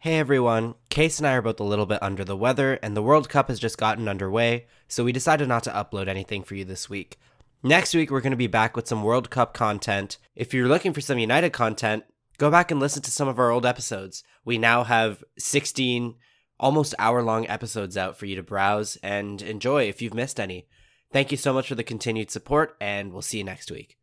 Hey everyone, Case and I are both a little bit under the weather, and the World Cup has just gotten underway, so we decided not to upload anything for you this week. Next week, we're going to be back with some World Cup content. If you're looking for some United content, go back and listen to some of our old episodes. We now have 16 almost hour long episodes out for you to browse and enjoy if you've missed any. Thank you so much for the continued support, and we'll see you next week.